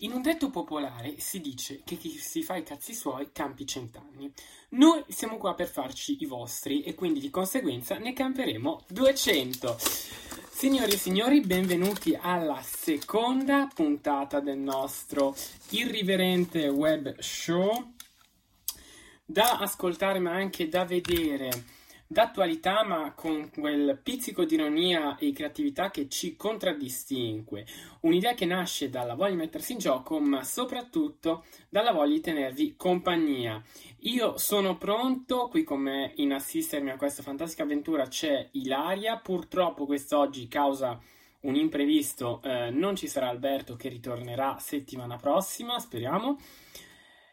In un detto popolare si dice che chi si fa i cazzi suoi campi cent'anni. Noi siamo qua per farci i vostri e quindi di conseguenza ne camperemo 200. Signori e signori, benvenuti alla seconda puntata del nostro irriverente web show. Da ascoltare ma anche da vedere d'attualità ma con quel pizzico di ironia e creatività che ci contraddistingue. Un'idea che nasce dalla voglia di mettersi in gioco, ma soprattutto dalla voglia di tenervi compagnia. Io sono pronto, qui con me in assistermi a questa fantastica avventura c'è Ilaria, purtroppo quest'oggi causa un imprevisto eh, non ci sarà Alberto che ritornerà settimana prossima, speriamo.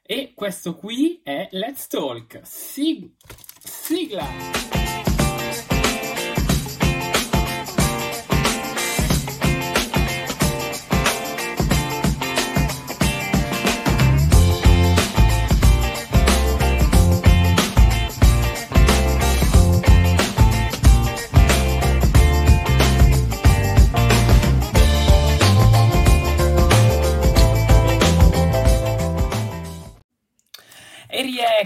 E questo qui è Let's Talk. Sig- sigla!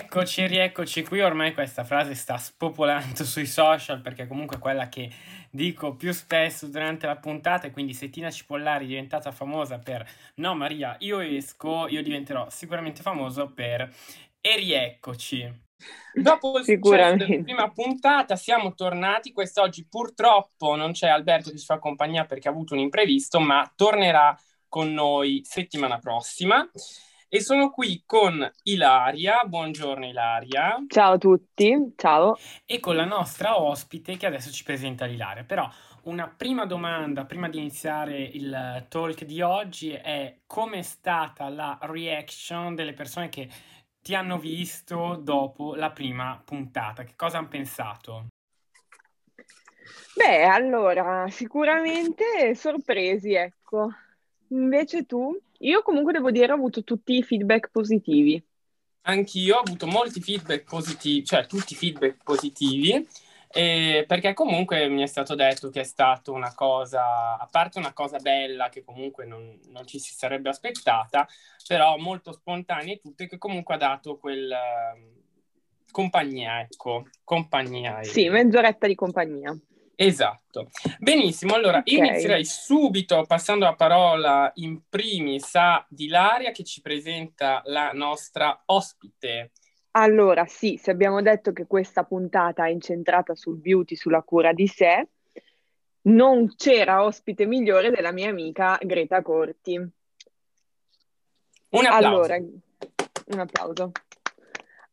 Rieccoci, rieccoci qui. Ormai questa frase sta spopolando sui social perché comunque è quella che dico più spesso durante la puntata. E quindi se Tina Cipollari è diventata famosa per No Maria, io esco, io diventerò sicuramente famoso per E rieccoci. Dopo della prima puntata siamo tornati. Quest'oggi purtroppo non c'è Alberto che ci fa compagnia perché ha avuto un imprevisto, ma tornerà con noi settimana prossima. E sono qui con Ilaria. Buongiorno Ilaria. Ciao a tutti, ciao. E con la nostra ospite che adesso ci presenta l'Ilaria. Però una prima domanda prima di iniziare il talk di oggi è come è stata la reaction delle persone che ti hanno visto dopo la prima puntata? Che cosa hanno pensato? Beh, allora, sicuramente sorpresi, ecco. Invece tu? Io comunque devo dire ho avuto tutti i feedback positivi. Anch'io ho avuto molti feedback positivi, cioè tutti i feedback positivi, eh, perché comunque mi è stato detto che è stata una cosa, a parte una cosa bella che comunque non, non ci si sarebbe aspettata, però molto spontanea e tutte, che comunque ha dato quel... Uh, compagnia, ecco, compagnia. Sì, mezz'oretta di compagnia. Esatto. Benissimo, allora okay. inizierei subito passando la parola in primis a Dilaria che ci presenta la nostra ospite. Allora, sì, se abbiamo detto che questa puntata è incentrata sul beauty, sulla cura di sé, non c'era ospite migliore della mia amica Greta Corti. Un applauso. Allora, un applauso.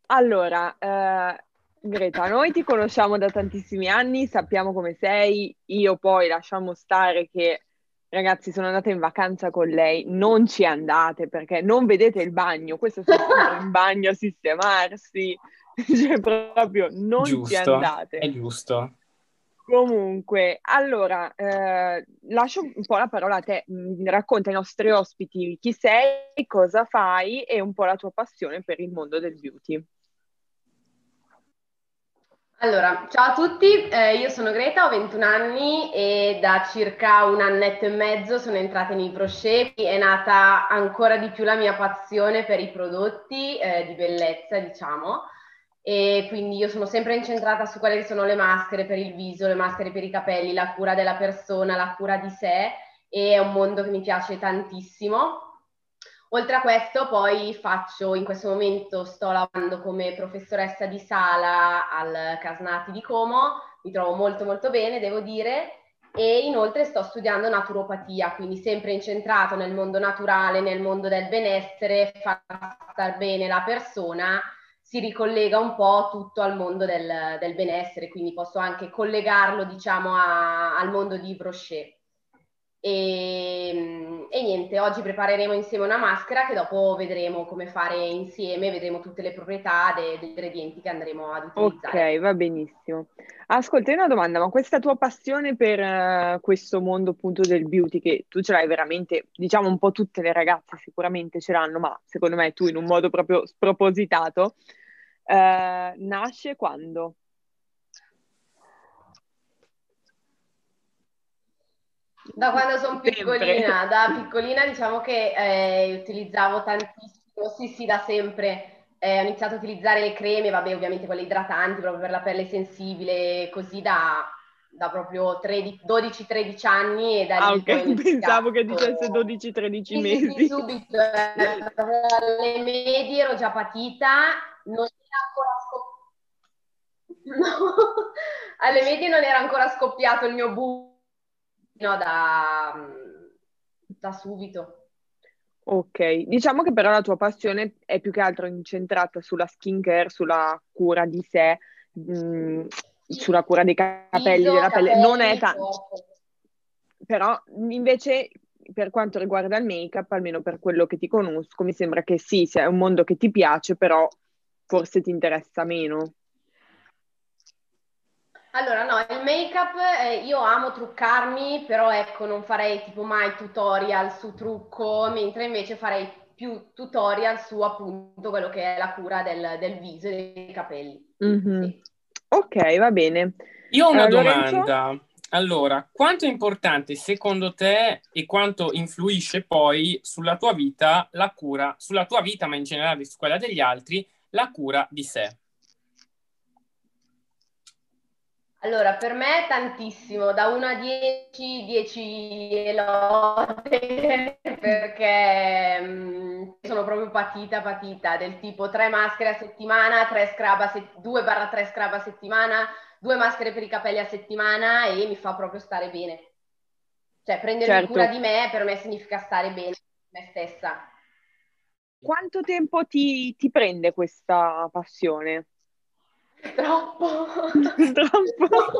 Allora, eh, Greta, noi ti conosciamo da tantissimi anni, sappiamo come sei, io poi lasciamo stare che ragazzi sono andata in vacanza con lei, non ci andate perché non vedete il bagno, questo è sempre in bagno a sistemarsi, cioè proprio non giusto, ci andate. È giusto. Comunque, allora, eh, lascio un po' la parola a te, mm, racconta ai nostri ospiti chi sei, cosa fai e un po' la tua passione per il mondo del beauty. Allora, ciao a tutti, eh, io sono Greta, ho 21 anni e da circa un annetto e mezzo sono entrata nei crochet, è nata ancora di più la mia passione per i prodotti eh, di bellezza, diciamo, e quindi io sono sempre incentrata su quelle che sono le maschere per il viso, le maschere per i capelli, la cura della persona, la cura di sé. E è un mondo che mi piace tantissimo Oltre a questo, poi faccio, in questo momento sto lavorando come professoressa di sala al Casnati di Como, mi trovo molto molto bene, devo dire, e inoltre sto studiando naturopatia, quindi sempre incentrato nel mondo naturale, nel mondo del benessere, far star bene la persona, si ricollega un po' tutto al mondo del, del benessere, quindi posso anche collegarlo, diciamo, a, al mondo di Brochet. E, ehm, e, niente, oggi prepareremo insieme una maschera che dopo vedremo come fare insieme, vedremo tutte le proprietà dei, degli ingredienti che andremo ad utilizzare. Ok, va benissimo. Ascolta, una domanda, ma questa tua passione per uh, questo mondo appunto del beauty, che tu ce l'hai veramente, diciamo un po' tutte le ragazze sicuramente ce l'hanno, ma secondo me tu in un modo proprio spropositato, uh, nasce quando? Da quando sono piccolina, da piccolina diciamo che eh, utilizzavo tantissimo, sì sì, da sempre. Eh, ho iniziato a utilizzare le creme, vabbè ovviamente quelle idratanti proprio per la pelle sensibile, così da, da proprio 12-13 anni e da ah, ok, pensavo che dicesse 12-13 mesi. Sì, subito, eh, alle medie ero già patita, non era ancora scoppiato. No, alle medie non era ancora scoppiato il mio buco No, da, da subito. Ok, diciamo che però la tua passione è più che altro incentrata sulla skincare, sulla cura di sé, mh, mm, sulla cura dei capelli, Viso, della pelle. Non è tanto. Però invece per quanto riguarda il make-up, almeno per quello che ti conosco, mi sembra che sì, sia un mondo che ti piace, però forse ti interessa meno. Allora, no, il make-up eh, io amo truccarmi, però ecco, non farei tipo mai tutorial su trucco, mentre invece farei più tutorial su appunto quello che è la cura del, del viso e dei capelli. Mm-hmm. Sì. Ok, va bene. Io ho una allora, domanda. Lorenzo? Allora, quanto è importante secondo te e quanto influisce poi sulla tua vita la cura, sulla tua vita, ma in generale su quella degli altri, la cura di sé? Allora, per me tantissimo, da 1 a 10, 10 lode, perché mh, mm, sono proprio patita, patita, del tipo 3 maschere a settimana, 3 scrub a se- 2 barra 3 scrub a settimana, 2 maschere per i capelli a settimana e mi fa proprio stare bene. Cioè, prendermi certo. cura di me per me significa stare bene me stessa. Quanto tempo ti, ti prende questa passione? Troppo. troppo.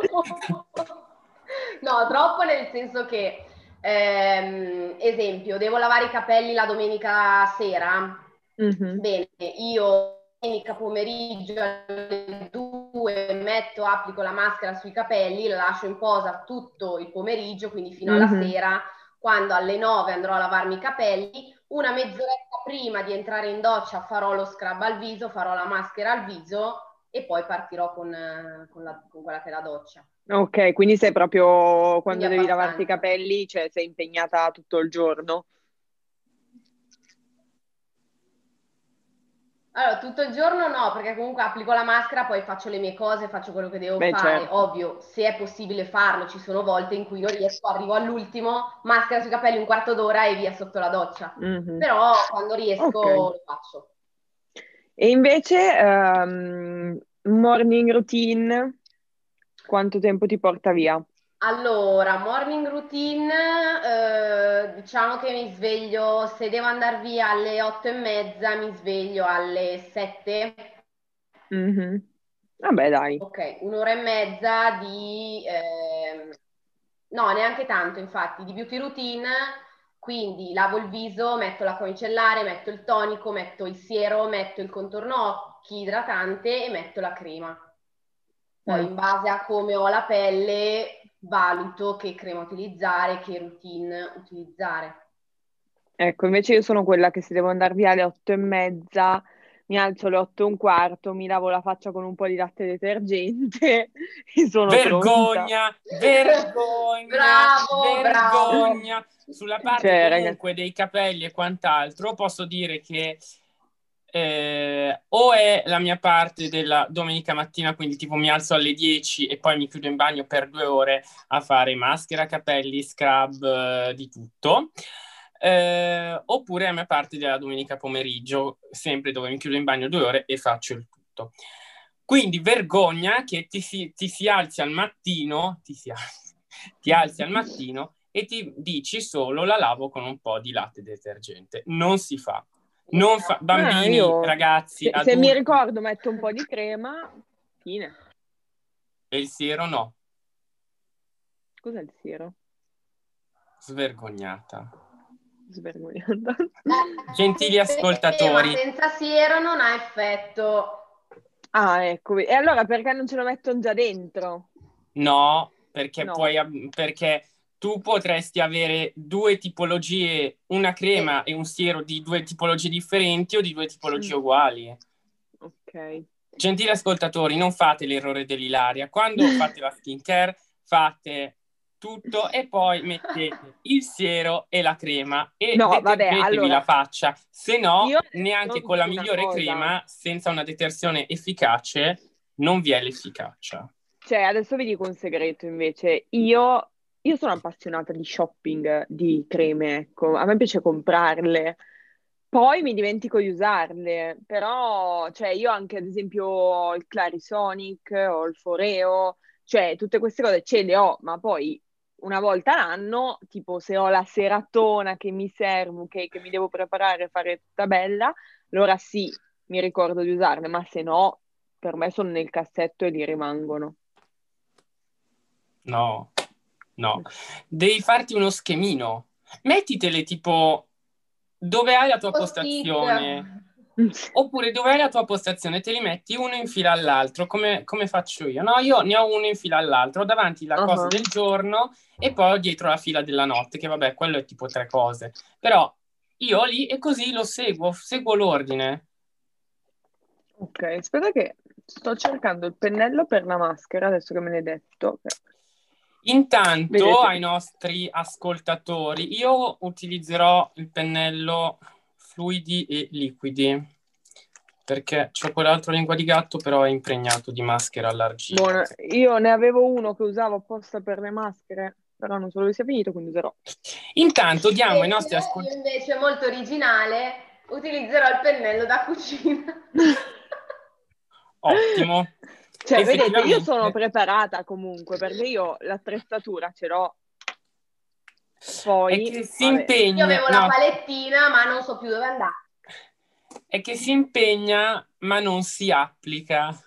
no, troppo nel senso che, ehm, esempio, devo lavare i capelli la domenica sera. Mm-hmm. Bene, io domenica pomeriggio alle 2 metto, applico la maschera sui capelli, la lascio in posa tutto il pomeriggio, quindi fino alla mm-hmm. sera. Quando alle 9 andrò a lavarmi i capelli, una mezz'oretta prima di entrare in doccia farò lo scrub al viso, farò la maschera al viso e poi partirò con, con, la, con quella che è la doccia. Ok, quindi sei proprio quando quindi devi lavarti i capelli, cioè sei impegnata tutto il giorno? Allora, tutto il giorno no, perché comunque applico la maschera, poi faccio le mie cose, faccio quello che devo Beh, fare. Certo. Ovvio, se è possibile farlo, ci sono volte in cui non riesco, arrivo all'ultimo, maschera sui capelli un quarto d'ora e via sotto la doccia. Mm-hmm. Però quando riesco okay. lo faccio. E invece um, morning routine, quanto tempo ti porta via? Allora, morning routine, eh, diciamo che mi sveglio, se devo andare via alle otto e mezza, mi sveglio alle sette. Mm-hmm. Vabbè, dai. Ok, un'ora e mezza di... Eh, no, neanche tanto, infatti, di beauty routine quindi lavo il viso, metto l'acqua micellare, metto il tonico, metto il siero, metto il contorno occhi idratante e metto la crema. Poi mm. in base a come ho la pelle valuto che crema utilizzare, che routine utilizzare. Ecco, invece io sono quella che se devo andare via alle otto e mezza mi alzo alle otto e un quarto, mi lavo la faccia con un po' di latte detergente e sono vergogna, pronta. vergogna, bravo, vergogna. Bravo. Sulla parte cioè, comunque ragazzi... dei capelli e quant'altro posso dire che eh, o è la mia parte della domenica mattina, quindi tipo mi alzo alle 10 e poi mi chiudo in bagno per due ore a fare maschera, capelli, scrub, eh, di tutto eh, oppure a mia parte della domenica pomeriggio, sempre dove mi chiudo in bagno due ore e faccio il tutto. Quindi vergogna che ti si, ti si alzi al mattino, ti, si ti alzi al mattino e ti dici solo la lavo con un po' di latte detergente. Non si fa. Non fa, bambini, io, ragazzi. Se, se, mi ricordo, metto un po' di crema, fine. E il siero no. Cos'è il siero? Svergognata svergognata. Gentili ascoltatori. ma senza siero non ha effetto. Ah, ecco. E allora perché non ce lo mettono già dentro? No, perché no. puoi perché tu potresti avere due tipologie, una crema sì. e un siero di due tipologie differenti o di due tipologie mm. uguali. Ok. Gentili ascoltatori, non fate l'errore dell'Ilaria. Quando fate la skincare, fate tutto e poi mettete il siero e la crema e No, vabbè, allora, la faccia, se no neanche con la migliore cosa. crema, senza una detersione efficace, non vi è l'efficacia. Cioè, adesso vi dico un segreto invece. Io, io sono appassionata di shopping di creme, ecco. A me piace comprarle. Poi mi dimentico di usarle, però, cioè, io anche, ad esempio, ho il Clarisonic, ho il Foreo, cioè, tutte queste cose ce le ho, ma poi una volta l'anno, tipo, se ho la seratona che mi serve, ok, che mi devo preparare, fare tutta bella, allora sì, mi ricordo di usarle, ma se no, per me sono nel cassetto e lì rimangono. No, no. Devi farti uno schemino. Mettitele tipo dove hai la tua Post-it. postazione. Oppure dove hai la tua postazione, te li metti uno in fila all'altro, come, come faccio io? No, io ne ho uno in fila all'altro, ho davanti la cosa Uh-huh. del giorno e poi dietro la fila della notte, che vabbè, quello è tipo tre cose. Però io lì e così lo seguo, seguo l'ordine. Ok, aspetta che sto cercando il pennello per la maschera, adesso che me l'hai detto. Intanto Vedete. ai nostri ascoltatori, io utilizzerò il pennello fluidi e liquidi perché c'ho quell'altro lingua di gatto, però è impregnato di maschera all'argilla. Buono, io ne avevo uno che usavo apposta per le maschere, però non so dove sia finito, quindi userò. Intanto diamo ai E nostri io ascoltatori. invece, molto originale, utilizzerò il pennello da cucina. Ottimo. Cioè, vedete, io sono preparata comunque, perché io l'attrezzatura ce l'ho. Poi, È che si vabbè, Io impegna, avevo la no, palettina, ma non so più dove andare. è che si impegna, ma non si applica.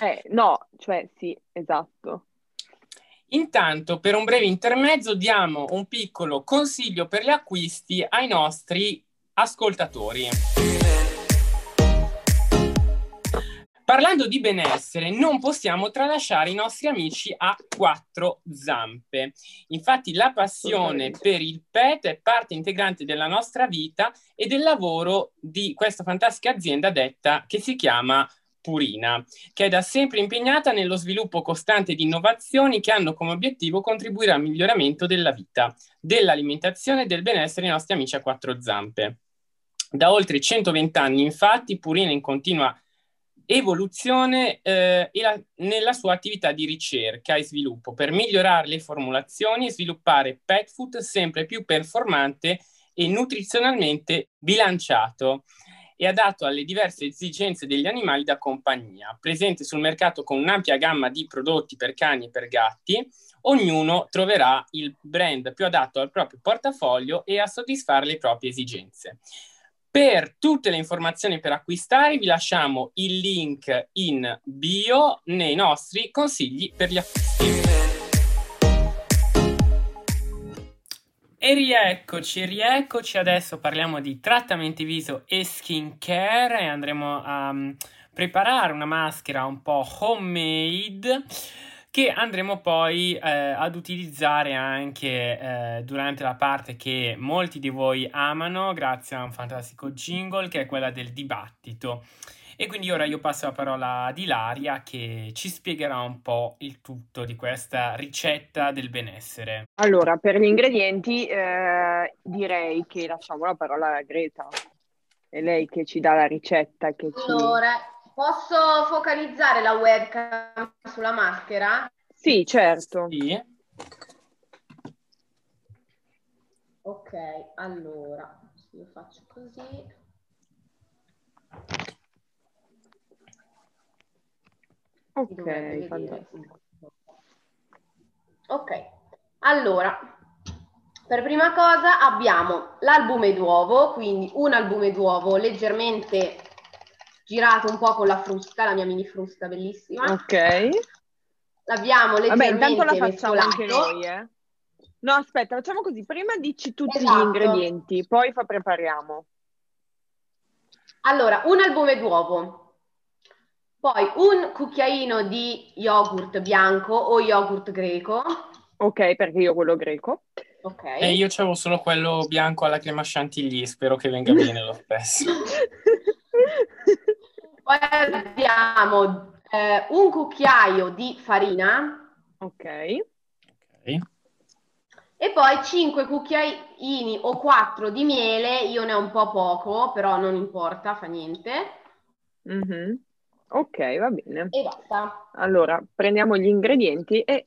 eh, no, cioè sì, esatto. Intanto, per un breve intermezzo, diamo un piccolo consiglio per gli acquisti ai nostri ascoltatori. Parlando di benessere, non possiamo tralasciare i nostri amici a quattro zampe. Infatti, la passione per il pet è parte integrante della nostra vita e del lavoro di questa fantastica azienda detta che si chiama Purina, che è da sempre impegnata nello sviluppo costante di innovazioni che hanno come obiettivo contribuire al miglioramento della vita, dell'alimentazione e del benessere dei nostri amici a quattro zampe. Da oltre 120 anni, infatti, Purina è in continua evoluzione eh, la- nella sua attività di ricerca e sviluppo. Per migliorare le formulazioni e sviluppare pet food sempre più performante e nutrizionalmente bilanciato. E adatto alle diverse esigenze degli animali da compagnia, presente sul mercato con un'ampia gamma di prodotti per cani e per gatti, ognuno troverà il brand più adatto al proprio portafoglio e a soddisfare le proprie esigenze. Per tutte le informazioni per acquistare vi lasciamo il link in bio nei nostri consigli per gli acquisti. E rieccoci, rieccoci. Adesso parliamo di trattamenti viso e skincare e andremo a mm, preparare una maschera un po' homemade che andremo poi eh, ad utilizzare anche eh, durante la parte che molti di voi amano grazie a un fantastico jingle che è quella del dibattito. E quindi ora io passo la parola ad Ilaria che ci spiegherà un po' il tutto di questa ricetta del benessere. Allora, per gli ingredienti eh, direi che lasciamo la parola a Greta. È lei che ci dà la ricetta che ci... Posso focalizzare la webcam sulla maschera? Sì, certo. Sì. Ok, allora, io faccio così. Ok, fantastico. Ok, allora, per prima cosa abbiamo l'albume d'uovo, quindi un albume d'uovo leggermente girato un po' con la frusta, la mia mini frusta bellissima. Ok. L'abbiamo Vabbè, leggermente intanto la facciamo mescolato. anche noi, eh. No, aspetta, facciamo così. Prima dici tutti gli Esatto. ingredienti, poi fa prepariamo. Allora, un albume d'uovo, poi un cucchiaino di yogurt bianco o yogurt greco, Ok, perché io quello greco. ok. E io c'avevo solo quello bianco alla crema chantilly, spero che venga bene lo stesso. Poi abbiamo eh, un cucchiaio di farina, Ok. E poi 5 cucchiaini o 4 di miele, io ne ho un po' poco, però non importa, fa niente. Mhm. Ok, va bene. E basta. Allora, prendiamo gli ingredienti e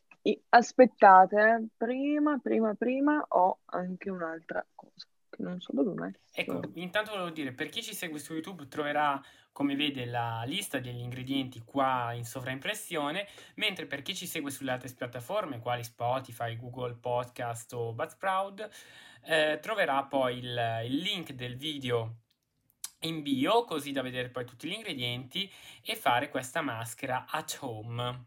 aspettate, prima, prima, prima ho anche un'altra cosa che non so dove ho messo. Ecco, intanto volevo dire, per chi ci segue su YouTube troverà, come vede, la lista degli ingredienti qua in sovraimpressione, mentre per chi ci segue sulle altre piattaforme, quali Spotify, Google Podcast o Buzzsprout, eh, troverà poi il, il link del video in bio, così da vedere poi tutti gli ingredienti e fare questa maschera at home.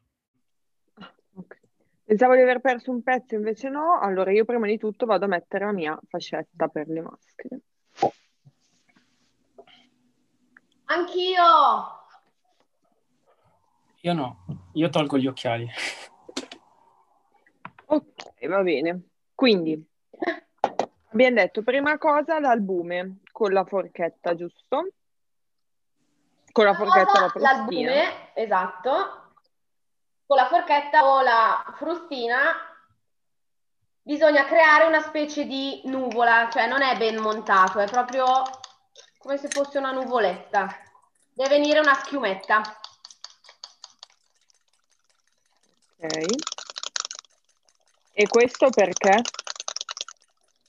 Pensavo di aver perso un pezzo, invece no. Allora io prima di tutto vado a mettere la mia fascetta per le maschere. Anch'io. Io no, io tolgo gli occhiali. Ok, va bene. Quindi abbiamo detto prima cosa l'albume con la forchetta, giusto? Con la forchetta la frustina. L'albume, esatto. Con la forchetta o la frustina bisogna creare una specie di nuvola, cioè non è ben montato, è proprio come se fosse una nuvoletta. Deve venire una schiumetta. Ok. E questo perché?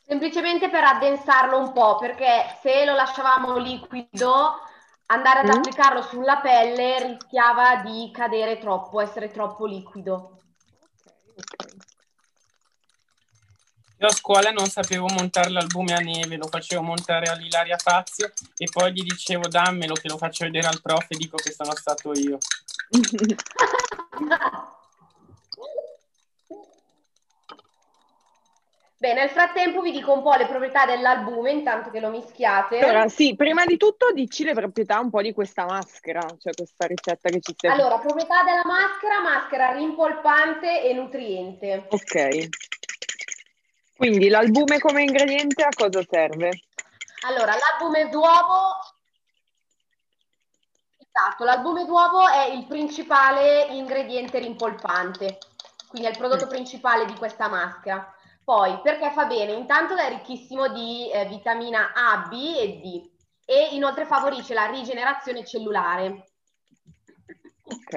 Semplicemente per addensarlo un po', perché se lo lasciavamo liquido, andare ad Mm. applicarlo sulla pelle rischiava di cadere troppo, essere troppo liquido. Io a scuola non sapevo montare l'albume a neve, lo facevo montare all'Ilaria Fazio e poi gli dicevo dammelo che lo faccio vedere al prof e dico che sono stato io. Bene, nel frattempo vi dico un po' le proprietà dell'albume, intanto che lo mischiate. Allora, sì, prima di tutto dici le proprietà un po' di questa maschera, cioè questa ricetta che ci stai Allora, proprietà della maschera, maschera rimpolpante e nutriente. Ok. Quindi l'albume come ingrediente a cosa serve? Allora, l'albume d'uovo, esatto, l'albume d'uovo è il principale ingrediente rimpolpante, quindi è il prodotto Mm. principale di questa maschera. Poi, perché fa bene? Intanto è ricchissimo di eh, vitamina A, B e D e inoltre favorisce la rigenerazione cellulare. Ok.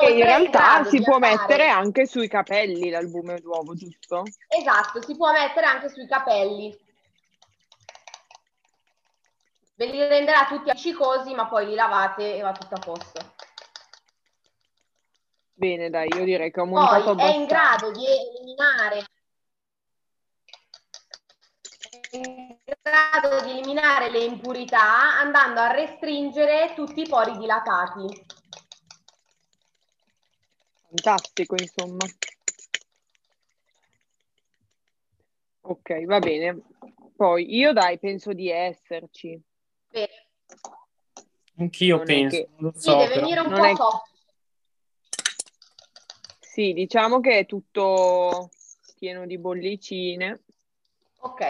E in realtà si può andare- mettere anche sui capelli l'albume d'uovo, giusto? Esatto, si può mettere anche sui capelli. Ve li renderà tutti appiccicosi, ma poi li lavate e va tutto a posto. Bene, dai, io direi che ho montato Poi è in abbastanza. grado di eliminare è in grado di eliminare le impurità andando a restringere tutti i pori dilatati. Fantastico, insomma. Ok, va bene. Poi io dai, penso di esserci. Bene, Anch'io Non penso, che- non lo sì, so, deve venire un non po' è-. Sì, diciamo che è tutto pieno di bollicine. Ok,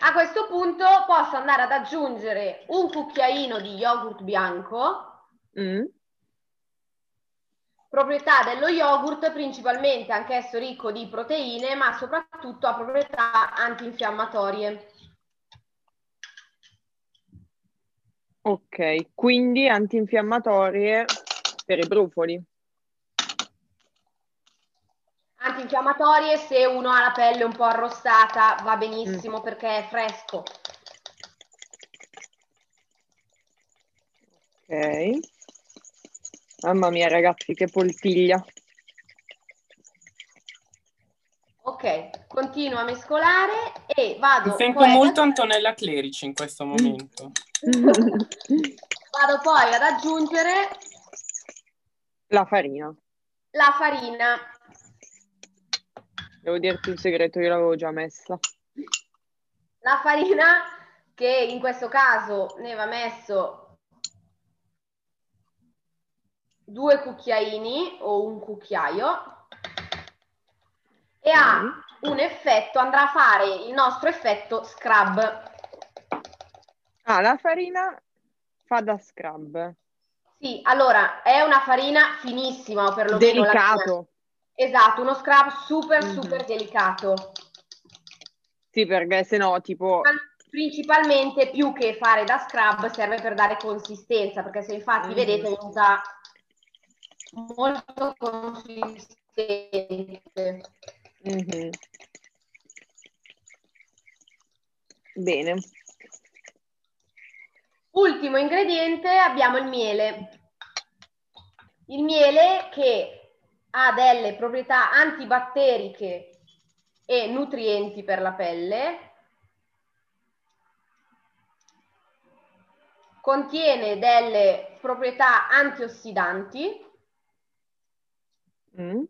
a questo punto posso andare ad aggiungere un cucchiaino di yogurt bianco. Mm. Proprietà dello yogurt principalmente anch'esso ricco di proteine, ma soprattutto ha proprietà antinfiammatorie. Ok, quindi antinfiammatorie per i brufoli. Antinfiammatorie se uno ha la pelle un po' arrossata va benissimo perché è fresco. Ok. Mamma mia, ragazzi, che poltiglia. Ok, continuo a mescolare e vado Mi sento ad molto aggiungere- Antonella Clerici in questo momento. vado poi ad aggiungere La farina. la farina. Devo dirti un segreto, io l'avevo già messa. La farina che in questo caso ne va messo due cucchiaini o un cucchiaio e ha un effetto, andrà a fare il nostro effetto scrub. Ah, la farina fa da scrub. Sì, allora è una farina finissima o perlomeno Delicato. Esatto, uno scrub super Mhm. super delicato. Sì, perché se no, tipo, Principalmente più che fare da scrub serve per dare consistenza, perché se infatti Mhm. vedete venuta molto consistente. mhm. Bene. Ultimo ingrediente abbiamo il miele. Il miele che ha delle proprietà antibatteriche e nutrienti per la pelle. Contiene delle proprietà antiossidanti Mm.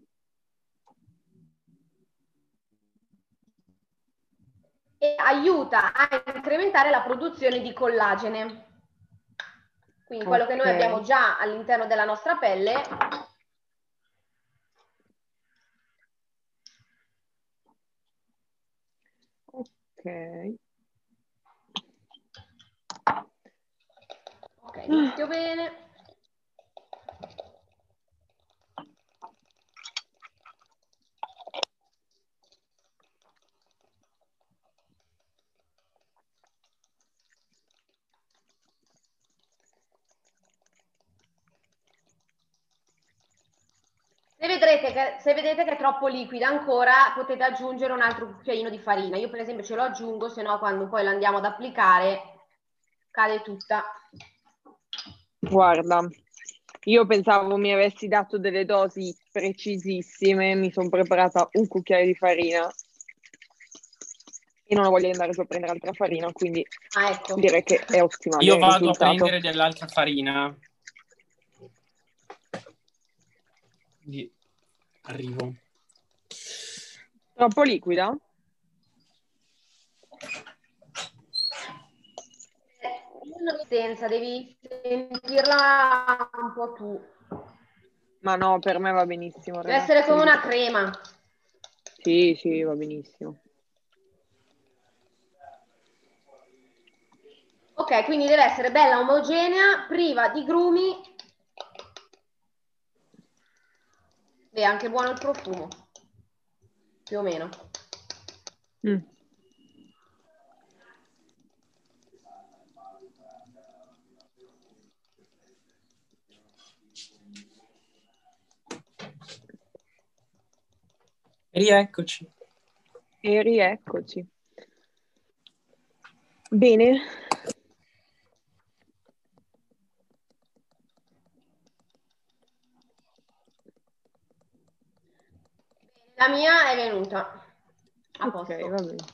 e aiuta a incrementare la produzione di collagene. Quindi quello che noi abbiamo già all'interno della nostra pelle Ok. Ok, inizio bene. Se, vedrete che, se vedete che è troppo liquida ancora, potete aggiungere un altro cucchiaino di farina. Io per esempio ce lo aggiungo, se no quando poi la andiamo ad applicare cade tutta. Guarda, io pensavo mi avessi dato delle dosi precisissime, mi sono preparata un cucchiaio di farina e non ho voglia di andare su a prendere altra farina, quindi Ah, ecco. direi che è ottimale Io vado a risultato. prendere dell'altra farina. Arrivo. Troppo liquida? Consistenza, devi sentirla un po' tu. Ma no, per me va benissimo. Deve ragazzi. essere come una crema. Sì, sì, va benissimo. Ok, quindi deve essere bella omogenea, priva di grumi. E anche buono il profumo. Più o meno. Mm. Rieccoci. E rieccoci. Bene. La mia è venuta. A. Ok, va bene.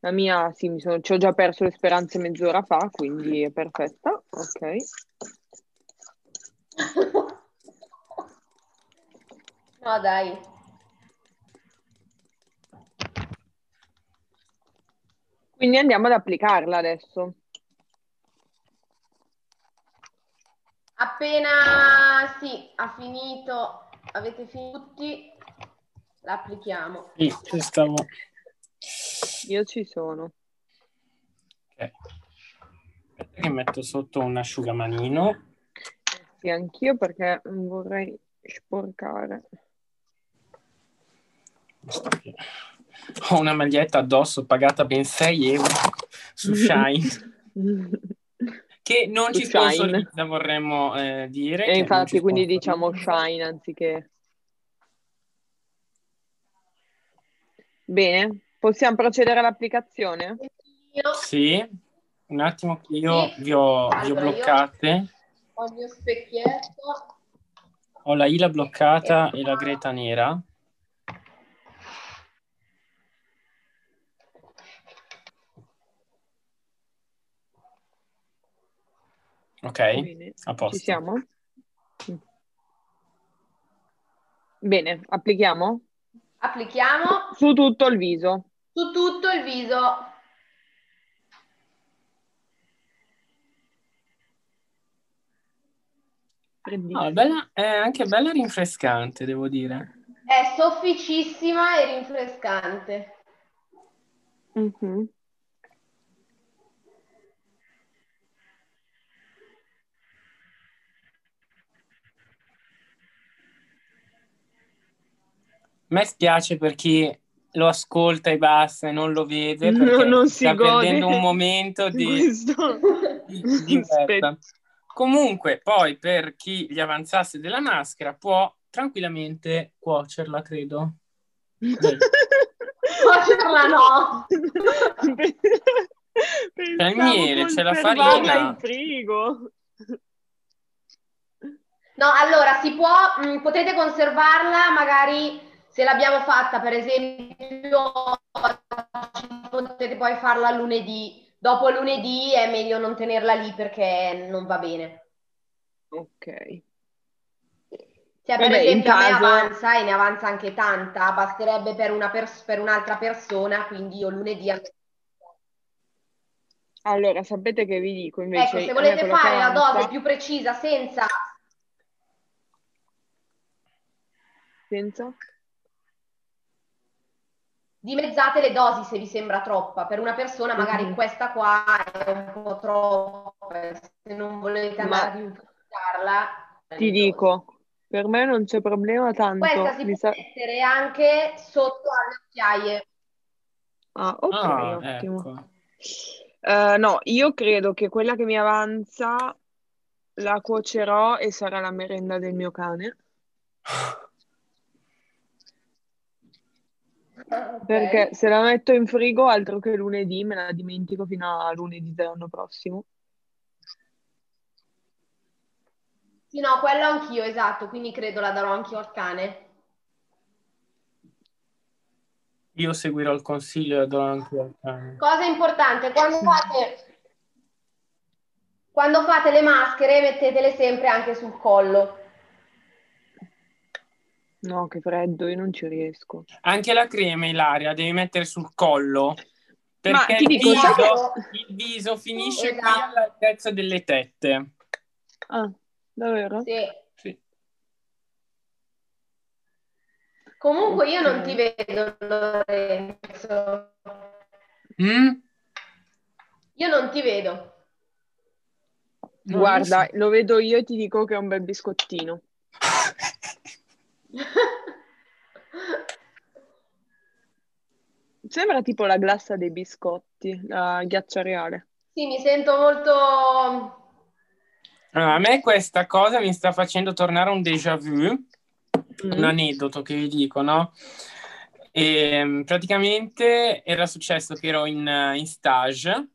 La mia, sì, mi sono, ci ho già perso le speranze mezz'ora fa, quindi è perfetta. Ok. no, dai. Quindi andiamo ad applicarla adesso. Appena sì, ha finito, avete finito tutti, la applichiamo. Sì, ci stavo. Io ci sono. Ok. Aspetta che metto sotto un asciugamanino. Sì, anch'io perché non vorrei sporcare. Ho una maglietta addosso pagata ben 6 euro su Shine, che non Su ci Shine. sponsorizza, vorremmo eh, dire. E infatti, quindi diciamo Shine anziché. Bene, possiamo procedere all'applicazione? Io Sì, un attimo che io Sì. vi ho, vi ho Allora, io- bloccate. ho il mio specchietto. Ho la Ila bloccata e la Greta nera. Ok, Bene, a posto. ci siamo? Bene, applichiamo Applichiamo su tutto il viso. su tutto il viso. No, è, bella- è anche bella rinfrescante, devo dire. È sofficissima e rinfrescante. Mhm. Me spiace per chi lo ascolta e basta e non lo vede No, perché non si sta gode perdendo un momento di, di, di. Comunque, poi per chi gli avanzasse della maschera può tranquillamente cuocerla, credo. Cuocerla no! C'è il miele, c'è la farina. in frigo. No, allora si può, mh, potete conservarla magari se l'abbiamo fatta per esempio oggi, potete poi farla lunedì. Dopo lunedì è meglio non tenerla lì perché non va bene. Ok. Cioè, per Vabbè, esempio, a me caso- avanza e ne avanza anche tanta, basterebbe per, una pers- per un'altra persona, quindi io lunedì... Allora, sapete che vi dico invece... Ecco, se me volete fare la avanza- dose più precisa senza... Senza? Dimezzate le dosi se vi sembra troppa. Per una persona magari Mhm. questa qua è un po' troppa, se non volete Ma- andare a riutilizzarla. Ti dico, per me non c'è problema tanto. Questa si mi può sa- mettere anche sotto alle occhiaie. Ah, ok, Ah, ottimo. ecco. Eh, no, io credo che quella che mi avanza la cuocerò e sarà la merenda del mio cane. Perché se la metto in frigo, altro che lunedì, me la dimentico fino a lunedì dell'anno prossimo. Sì, no, quello anch'io, esatto, quindi credo la darò anch'io al cane. Io seguirò il consiglio e la darò anche al cane. Cosa importante, quando fate, quando fate le maschere, mettetele sempre anche sul collo. No, che freddo, io non ci riesco. Anche la crema, Ilaria, devi mettere sul collo. Perché ti il dico, viso, che- il viso finisce qui Esatto. all'altezza delle tette. Ah, davvero? Sì. Sì. Comunque io non ti vedo, Lorenzo. Mm? Io non ti vedo. Guarda, lo lo vedo io e ti dico che è un bel biscottino. Sembra tipo la glassa dei biscotti, la ghiaccia reale. Sì, mi sento molto... Allora, a me questa cosa mi sta facendo tornare un déjà vu, Mm. un aneddoto che vi dico, no? E, praticamente era successo che ero in, in stage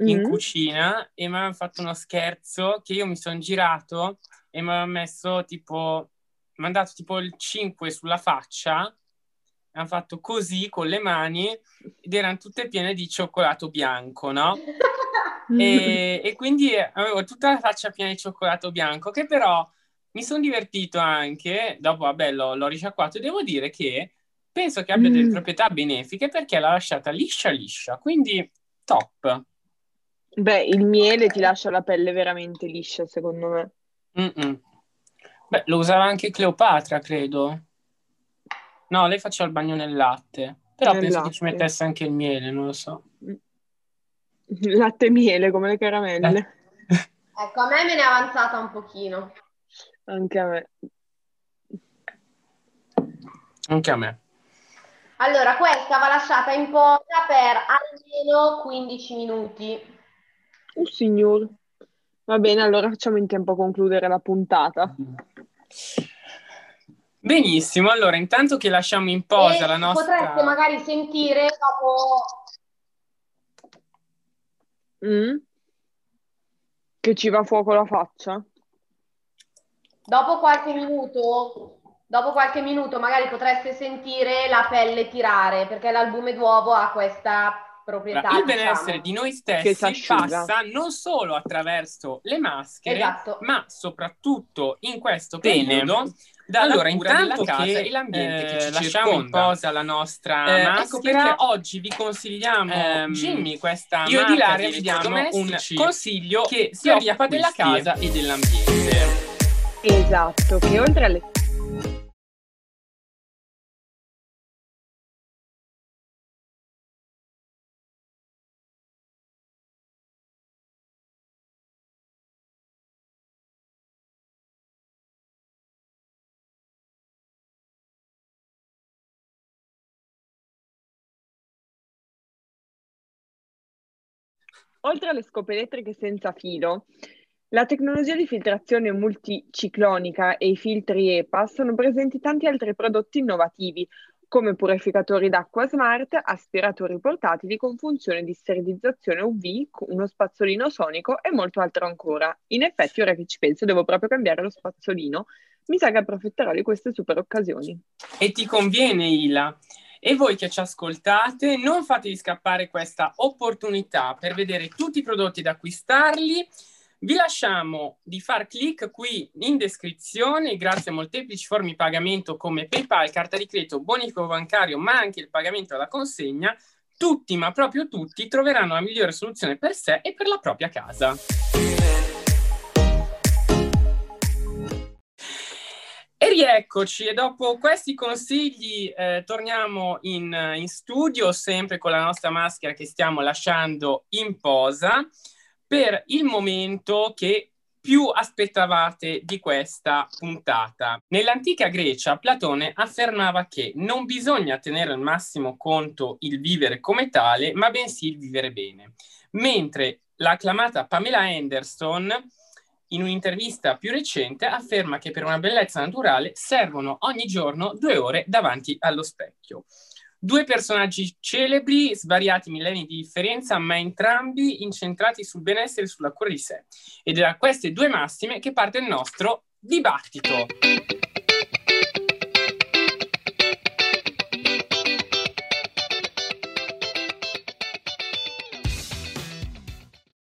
in Mm. cucina e mi avevano fatto uno scherzo che io mi sono girato e mi avevano messo tipo, mi hanno dato tipo il 5 sulla faccia, hanno fatto così con le mani ed erano tutte piene di cioccolato bianco, no? E, e quindi avevo tutta la faccia piena di cioccolato bianco, che però mi sono divertito anche, dopo vabbè l'ho, l'ho risciacquato e devo dire che penso che abbia delle Mm. proprietà benefiche perché l'ha lasciata liscia liscia, quindi top. Beh, il miele ti lascia la pelle veramente liscia, secondo me. Mm-mm. Beh, lo usava anche Cleopatra, credo. No, lei faceva il bagno nel latte, però Nel penso che ci latte. mettesse anche il miele, non lo so. Latte e miele, come le caramelle. Ecco, a me me ne è avanzata un pochino. Anche a me. Anche a me. Allora, questa va lasciata in posa per almeno 15 minuti. Oh, signor. Va bene, allora facciamo in tempo a concludere la puntata. Benissimo, allora intanto che lasciamo in posa E la nostra... potreste magari sentire dopo Mm? Che ci va a fuoco la faccia? Dopo qualche minuto, dopo qualche minuto magari potreste sentire la pelle tirare, perché l'albume d'uovo ha questa proprietà, il diciamo. benessere di noi Che stessi passa non solo attraverso le maschere, Esatto. ma soprattutto in questo Bene. periodo dalla Allora, cura della casa che, e l'ambiente che eh, ci lasciamo in circonda. posa la nostra Eh, maschera. ecco perché oggi vi consigliamo Ehm, Jimmy, questa io di vi diamo un consiglio che si occupa della casa e dell'ambiente. Esatto, che oltre alle oltre alle scope elettriche senza filo, la tecnologia di filtrazione multiciclonica e i filtri EPA sono presenti tanti altri prodotti innovativi, come purificatori d'acqua smart, aspiratori portatili con funzione di sterilizzazione UV, uno spazzolino sonico e molto altro ancora. In effetti, ora che ci penso, devo proprio cambiare lo spazzolino. Mi sa che approfitterò di queste super occasioni. E ti conviene, Ila. E voi che ci ascoltate, non fatevi scappare questa opportunità per vedere tutti i prodotti da acquistarli vi lasciamo di far clic qui in descrizione grazie a molteplici forme di pagamento come PayPal, carta di credito, bonifico bancario, ma anche il pagamento alla consegna. Tutti, ma proprio tutti, troveranno la migliore soluzione per sé e per la propria casa. Rieccoci, e dopo questi consigli eh, torniamo in, in studio, sempre con la nostra maschera che stiamo lasciando in posa per il momento che più aspettavate di questa puntata. Nell'antica Grecia Platone affermava che non bisogna tenere al massimo conto il vivere come tale, ma bensì il vivere bene. Mentre l'acclamata Pamela Anderson in un'intervista più recente afferma che per una bellezza naturale servono ogni giorno due ore davanti allo specchio. Due personaggi celebri, svariati millenni di differenza, ma entrambi incentrati sul benessere e sulla cura di sé. Ed è da queste due massime che parte il nostro dibattito.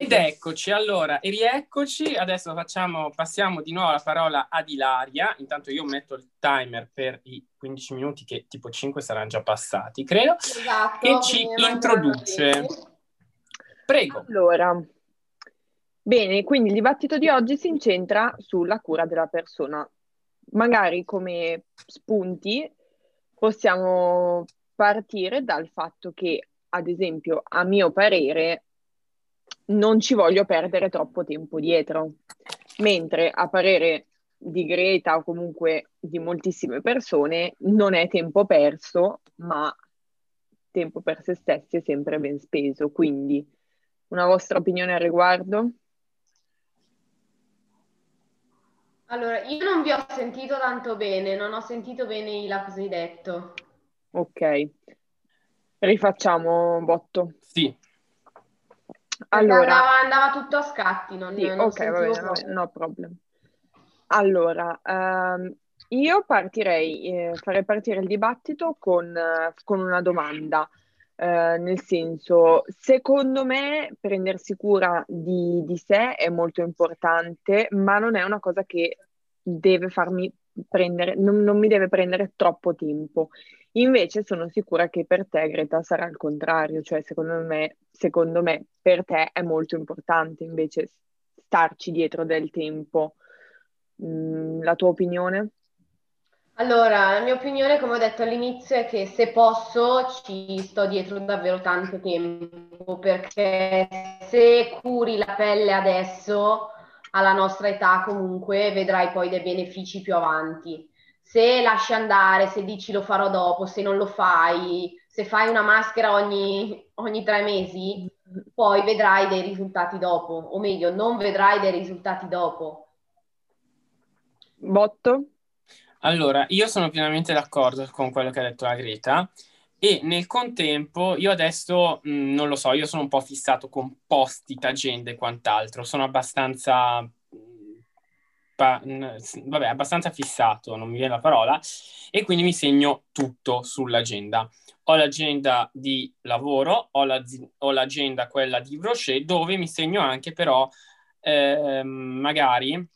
Ed eccoci, allora, e rieccoci, adesso facciamo, passiamo di nuovo la parola ad Ilaria, intanto io metto il timer per i 15 minuti che tipo 5 saranno già passati, credo, esatto, che ci introduce. Prego. Allora, bene, quindi il dibattito di oggi si incentra sulla cura della persona. Magari come spunti possiamo partire dal fatto che, ad esempio, a mio parere, non ci voglio perdere troppo tempo dietro. Mentre a parere di Greta o comunque di moltissime persone non è tempo perso, ma tempo per se stessi è sempre ben speso. Quindi, una vostra opinione al riguardo? Allora, io non vi ho sentito tanto bene, non ho sentito bene il cosiddetto. Ok, rifacciamo botto. Sì. Allora, andava, andava, tutto a scatti, non, sì, non ok, va bene, bene, no problem. Allora, um, io partirei, eh, farei partire il dibattito con, uh, con una domanda, uh, nel senso, secondo me prendersi cura di, di sé è molto importante, ma non è una cosa che deve farmi prendere, non, non mi deve prendere troppo tempo. Invece sono sicura che per te, Greta, sarà il contrario, cioè secondo me, secondo me per te è molto importante invece starci dietro del tempo. Mm, la tua opinione? Allora, la mia opinione, come ho detto all'inizio, è che se posso ci sto dietro davvero tanto tempo, perché se curi la pelle adesso, alla nostra età comunque, vedrai poi dei benefici più avanti se lasci andare, se dici lo farò dopo, se non lo fai, se fai una maschera ogni, ogni tre mesi, poi vedrai dei risultati dopo, o meglio, non vedrai dei risultati dopo. Botto? Allora, io sono pienamente d'accordo con quello che ha detto la Greta e nel contempo io adesso mh, non lo so, io sono un po' fissato con post-it, agende e quant'altro, sono abbastanza pa- vabbè, abbastanza fissato, non mi viene la parola, e quindi mi segno tutto sull'agenda. Ho l'agenda di lavoro, ho, la, ho l'agenda quella di brochet, dove mi segno anche però eh, magari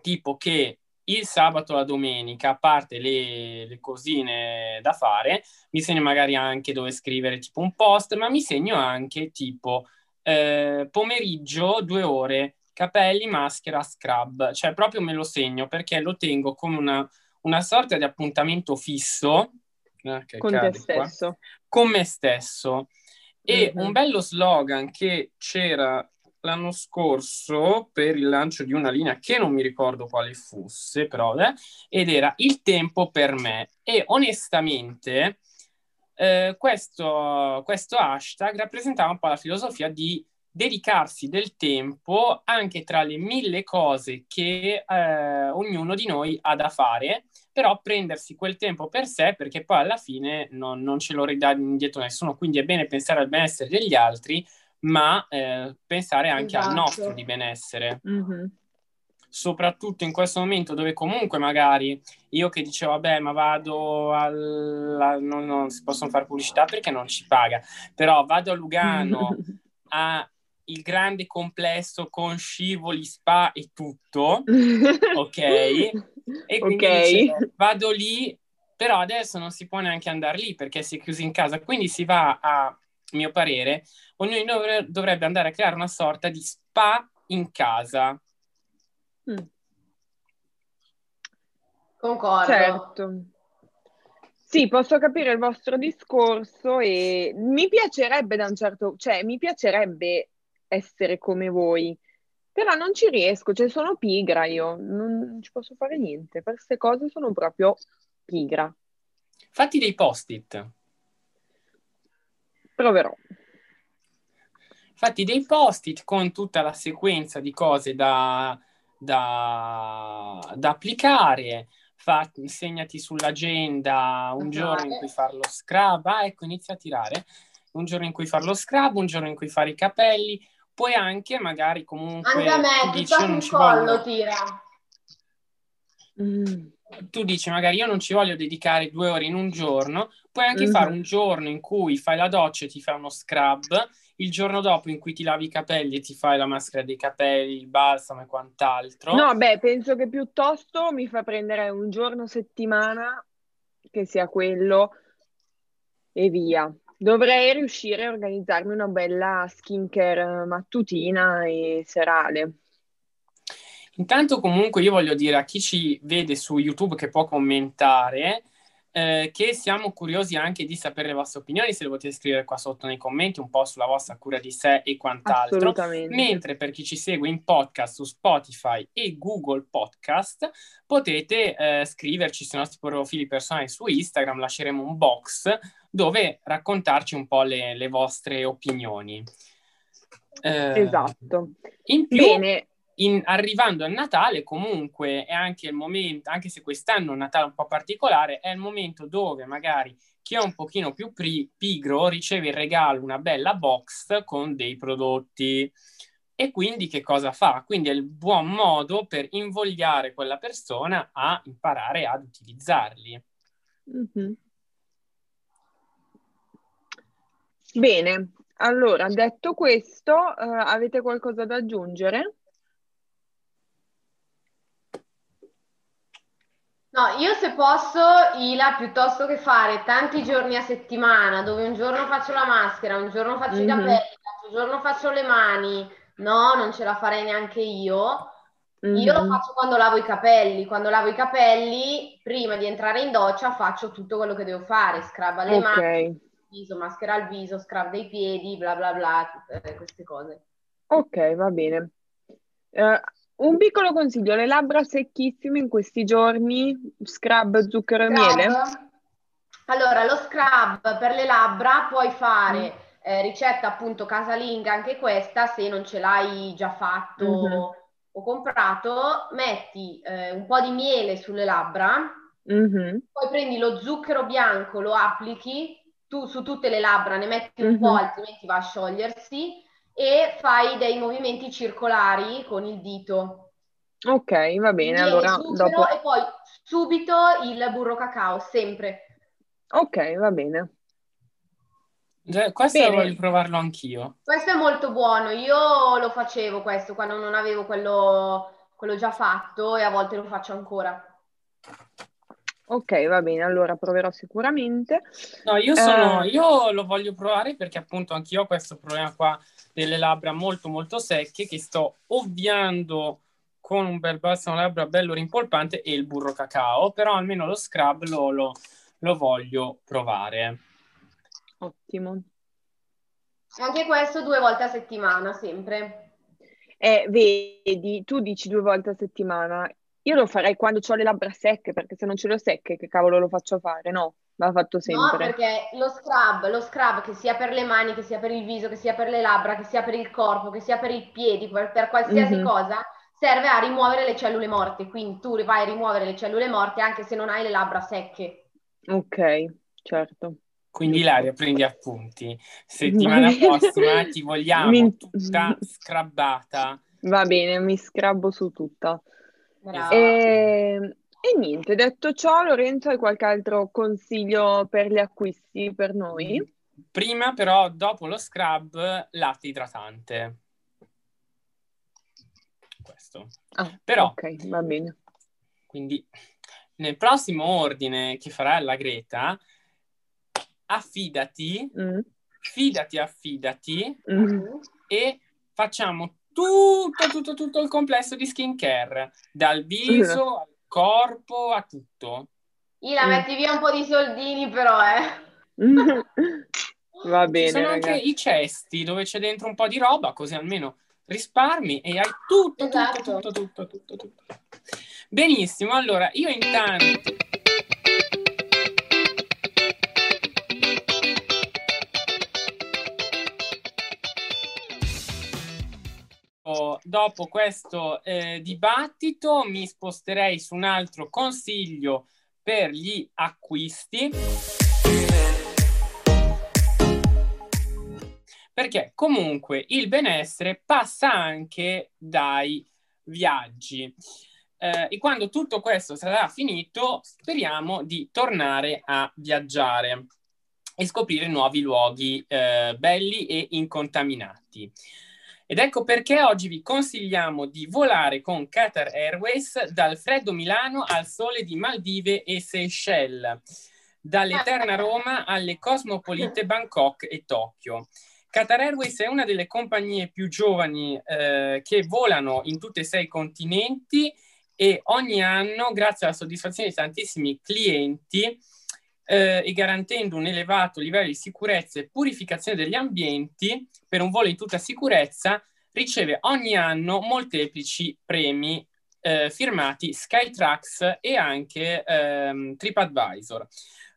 tipo che il sabato la domenica, a parte le, le, cosine da fare, mi segno magari anche dove scrivere tipo un post, ma mi segno anche tipo eh, pomeriggio due ore capelli, maschera, scrub, cioè proprio me lo segno perché lo tengo come una, una sorta di appuntamento fisso eh, con te stesso. Con me stesso. E mm-hmm. un bello slogan che c'era l'anno scorso per il lancio di una linea che non mi ricordo quale fosse, però, eh, ed era il tempo per me. E onestamente, eh, questo, questo hashtag rappresentava un po' la filosofia di dedicarsi del tempo anche tra le mille cose che eh, ognuno di noi ha da fare, però prendersi quel tempo per sé perché poi alla fine non, non ce lo ridà indietro nessuno, quindi è bene pensare al benessere degli altri, ma eh, pensare anche esatto. al nostro di benessere. Mm-hmm soprattutto in questo momento dove comunque magari io che dicevo vabbè ma vado al non, non si possono fare pubblicità perché non ci paga però vado a Lugano a il grande complesso con scivoli, spa e tutto, ok? E quindi okay. dicevo, vado lì, però adesso non si può neanche andare lì perché si è chiuso in casa, quindi si va a, mio parere, ognuno dovrebbe andare a creare una sorta di spa in casa. Mm. Concordo. Certo. Sì, posso capire il vostro discorso e mi piacerebbe da un certo, cioè mi piacerebbe essere come voi, però non ci riesco, cioè sono pigra io, non, ci posso fare niente, per queste cose sono proprio pigra. Fatti dei post-it. Proverò. Fatti dei post-it con tutta la sequenza di cose da, da, da applicare. Fa, segnati sull'agenda un giorno in cui fare lo scrub. Ah, ecco, inizia a tirare. Un giorno in cui fare lo scrub, un giorno in cui fare i capelli. Puoi anche, magari, comunque. Anche a me, ti dici, un collo, voglio... tira. Mm. Tu dici, magari io non ci voglio dedicare due ore in un giorno. Puoi anche mm-hmm. fare un giorno in cui fai la doccia e ti fai uno scrub il giorno dopo in cui ti lavi i capelli e ti fai la maschera dei capelli, il balsamo e quant'altro. No, beh, penso che piuttosto mi fa prendere un giorno a settimana che sia quello e via. Dovrei riuscire a organizzarmi una bella skincare mattutina e serale. Intanto comunque io voglio dire a chi ci vede su YouTube che può commentare eh, che siamo curiosi anche di sapere le vostre opinioni, se le potete scrivere qua sotto nei commenti, un po' sulla vostra cura di sé e quant'altro. Mentre per chi ci segue in podcast su Spotify e Google Podcast, potete eh, scriverci sui nostri profili personali su Instagram, lasceremo un box dove raccontarci un po' le, le vostre opinioni. Eh, esatto. In più, Bene in, arrivando a Natale comunque è anche il momento, anche se quest'anno è un Natale un po' particolare, è il momento dove magari chi è un pochino più pri- pigro riceve in regalo una bella box con dei prodotti. E quindi che cosa fa? Quindi è il buon modo per invogliare quella persona a imparare ad utilizzarli. Mm-hmm. Bene, allora detto questo, uh, avete qualcosa da aggiungere? No, io se posso, Ila, piuttosto che fare tanti giorni a settimana, dove un giorno faccio la maschera, un giorno faccio mm-hmm. i capelli, l'altro giorno faccio le mani, no, non ce la farei neanche io. Mm-hmm. Io lo faccio quando lavo i capelli. Quando lavo i capelli, prima di entrare in doccia, faccio tutto quello che devo fare: scrub alle okay. mani, viso, maschera al viso, scrub dei piedi, bla bla bla, tutte queste cose. Ok, va bene. Uh, un piccolo consiglio, le labbra secchissime in questi giorni, scrub, zucchero scrub. e miele? Allora, lo scrub per le labbra puoi fare mm. eh, ricetta appunto casalinga, anche questa, se non ce l'hai già fatto mm-hmm. o comprato, metti eh, un po' di miele sulle labbra, mm-hmm. poi prendi lo zucchero bianco, lo applichi, tu su tutte le labbra ne metti un mm-hmm. po', altrimenti va a sciogliersi, e fai dei movimenti circolari con il dito. Ok, va bene. allora, dopo... E poi subito il burro cacao, sempre. Ok, va bene. questo bene. voglio provarlo anch'io. Questo è molto buono. Io lo facevo questo quando non avevo quello, quello già fatto e a volte lo faccio ancora. Ok, va bene, allora proverò sicuramente. No, io, sono, eh... io lo voglio provare perché appunto anch'io ho questo problema qua delle labbra molto molto secche che sto ovviando con un bel balsamo labbra bello rimpolpante e il burro cacao, però almeno lo scrub lo, lo, lo voglio provare. Ottimo. Anche questo due volte a settimana, sempre. Eh, vedi, tu dici due volte a settimana. Io lo farei quando ho le labbra secche, perché se non ce le ho secche, che cavolo lo faccio fare, no? Va fatto sempre. No, perché lo scrub, lo scrub che sia per le mani, che sia per il viso, che sia per le labbra, che sia per il corpo, che sia per i piedi, per, per qualsiasi Mhm. cosa, serve a rimuovere le cellule morte. Quindi tu vai a rimuovere le cellule morte anche se non hai le labbra secche. Ok, certo. Quindi. Ilaria, prendi appunti. Settimana prossima ti vogliamo Mi- tutta scrabbata. Va bene, mi scrabbo su tutta. Brava. E, e niente, detto ciò, Lorenzo, hai qualche altro consiglio per gli acquisti per noi? Prima però, dopo lo scrub, latte idratante. Questo. Ah, Però- ok, va bene. Quindi nel prossimo ordine che farà la Greta, affidati, Mm, fidati, affidati mm. e facciamo tutto, tutto, tutto il complesso di skincare, dal viso al corpo a tutto. Ila, Mm. metti via un po' di soldini però, eh. Va Ci bene, sono anche ragazzi. i cesti dove c'è dentro un po' di roba, così almeno risparmi e hai tutto, Esatto. tutto, tutto, tutto, tutto, tutto. Benissimo, allora io intanto... Dopo questo eh, dibattito mi sposterei su un altro consiglio per gli acquisti. Perché comunque il benessere passa anche dai viaggi. Eh, e quando tutto questo sarà finito, speriamo di tornare a viaggiare e scoprire nuovi luoghi eh, belli e incontaminati. Ed ecco perché oggi vi consigliamo di volare con Qatar Airways dal freddo Milano al sole di Maldive e Seychelles, dall'eterna Roma alle cosmopolite Bangkok e Tokyo. Qatar Airways è una delle compagnie più giovani eh, che volano in tutti e sei i continenti e ogni anno, grazie alla soddisfazione di tantissimi clienti eh, e garantendo un elevato livello di sicurezza e purificazione degli ambienti per un volo in tutta sicurezza, riceve ogni anno molteplici premi eh, firmati Skytrax e anche ehm, TripAdvisor.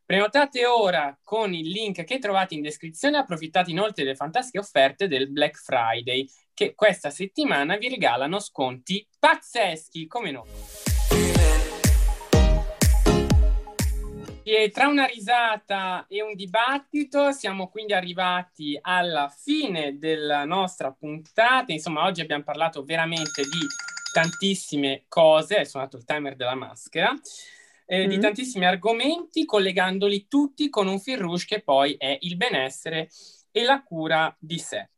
Prenotate ora con il link che trovate in descrizione, approfittate inoltre delle fantastiche offerte del Black Friday che questa settimana vi regalano sconti pazzeschi come noi. E tra una risata e un dibattito siamo quindi arrivati alla fine della nostra puntata. Insomma, oggi abbiamo parlato veramente di tantissime cose. È suonato il timer della maschera. Eh, mm. Di tantissimi argomenti, collegandoli tutti con un fil rouge che poi è il benessere e la cura di sé.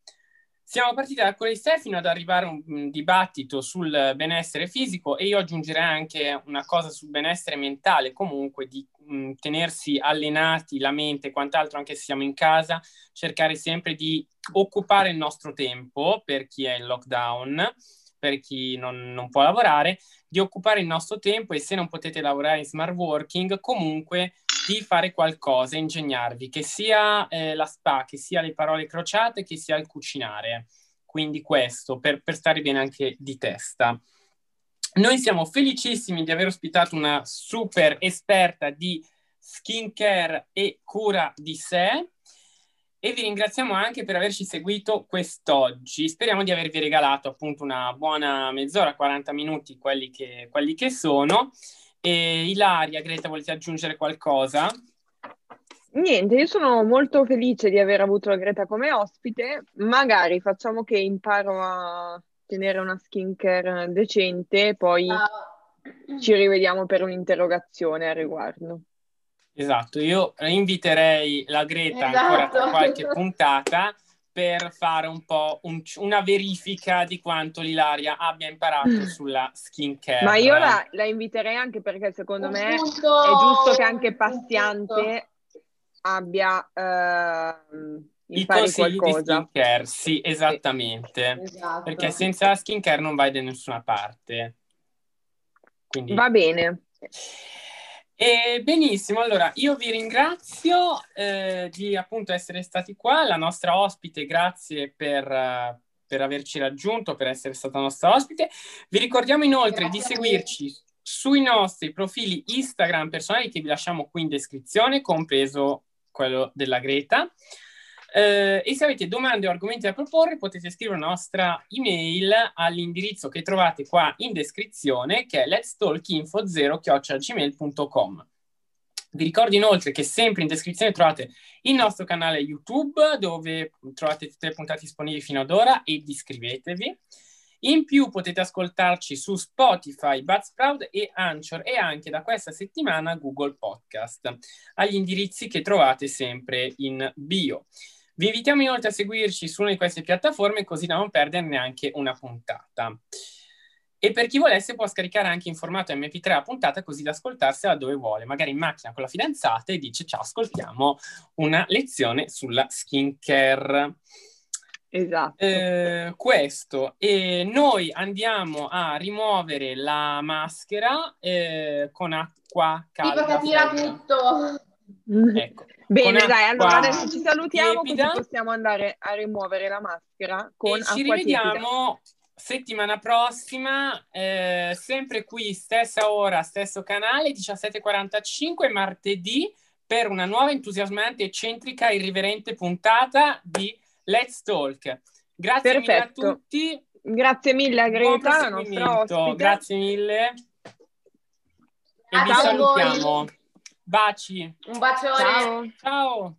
Siamo partiti da sé fino ad arrivare a un, dibattito sul benessere fisico e io aggiungerei anche una cosa sul benessere mentale, comunque di mh, tenersi allenati la mente e quant'altro anche se siamo in casa, cercare sempre di occupare il nostro tempo per chi è in lockdown, per chi non, non può lavorare, di occupare il nostro tempo e se non potete lavorare in smart working, comunque di fare qualcosa, ingegnarvi, che sia eh, la spa, che sia le parole crociate, che sia il cucinare. Quindi questo, per, per stare bene anche di testa. Noi siamo felicissimi di aver ospitato una super esperta di skincare e cura di sé e vi ringraziamo anche per averci seguito quest'oggi. Speriamo di avervi regalato appunto una buona mezz'ora, 40 minuti, quelli che, quelli che sono. E Ilaria, Greta, volete aggiungere qualcosa? Niente, io sono molto felice di aver avuto la Greta come ospite. Magari facciamo che imparo a tenere una skincare decente, poi Uh, ci rivediamo per un'interrogazione al riguardo. Esatto, io inviterei la Greta Esatto. ancora tra qualche puntata per fare un po' un- una verifica di quanto l'Ilaria abbia imparato sulla skincare. Ma io la, la inviterei anche perché secondo un me punto- è giusto che anche paziente abbia ehm, I consigli di qualcosa. skincare, sì, esattamente. Esatto. Perché senza la skincare non vai da nessuna parte. Quindi... Va bene. E benissimo, allora io vi ringrazio eh, di appunto essere stati qua, la nostra ospite, grazie per, eh, per averci raggiunto, per essere stata nostra ospite. Vi ricordiamo inoltre Grazie di seguirci sui nostri profili Instagram personali che vi lasciamo qui in descrizione, compreso quello della Greta. Eh, e se avete domande o argomenti da proporre potete scrivere la nostra email all'indirizzo che trovate qua in descrizione che è letstalkinfo0-gmail.com vi ricordo inoltre che sempre in descrizione trovate il nostro canale YouTube dove trovate tutte le puntate disponibili fino ad ora e iscrivetevi. In più potete ascoltarci su Spotify, Buzzsprout e Anchor e anche da questa settimana Google Podcast, agli indirizzi che trovate sempre in bio. Vi invitiamo inoltre a seguirci su una di queste piattaforme così da non perdere neanche una puntata. E per chi volesse può scaricare anche in formato MP3 la puntata così da ascoltarsela dove vuole, magari in macchina con la fidanzata e dice ciao, ascoltiamo una lezione sulla skincare. Esatto. Eh, questo. E noi andiamo a rimuovere la maschera eh, con acqua calda. Tipo che tira tutto. Ecco. Bene, dai, allora adesso ci salutiamo tiepida. così possiamo andare a rimuovere la maschera con e ci acqua tiepida. rivediamo settimana prossima, eh, sempre qui, stessa ora, stesso canale, 17.45, martedì, per una nuova entusiasmante, eccentrica, irriverente puntata di Let's Talk. Grazie mille a Perfetto. tutti. Grazie mille a Buon Greta, la nostra proseguimento. ospite. Grazie mille. E vi Grazie a voi. Salutiamo. Baci. Un bacione. Ciao. Ciao.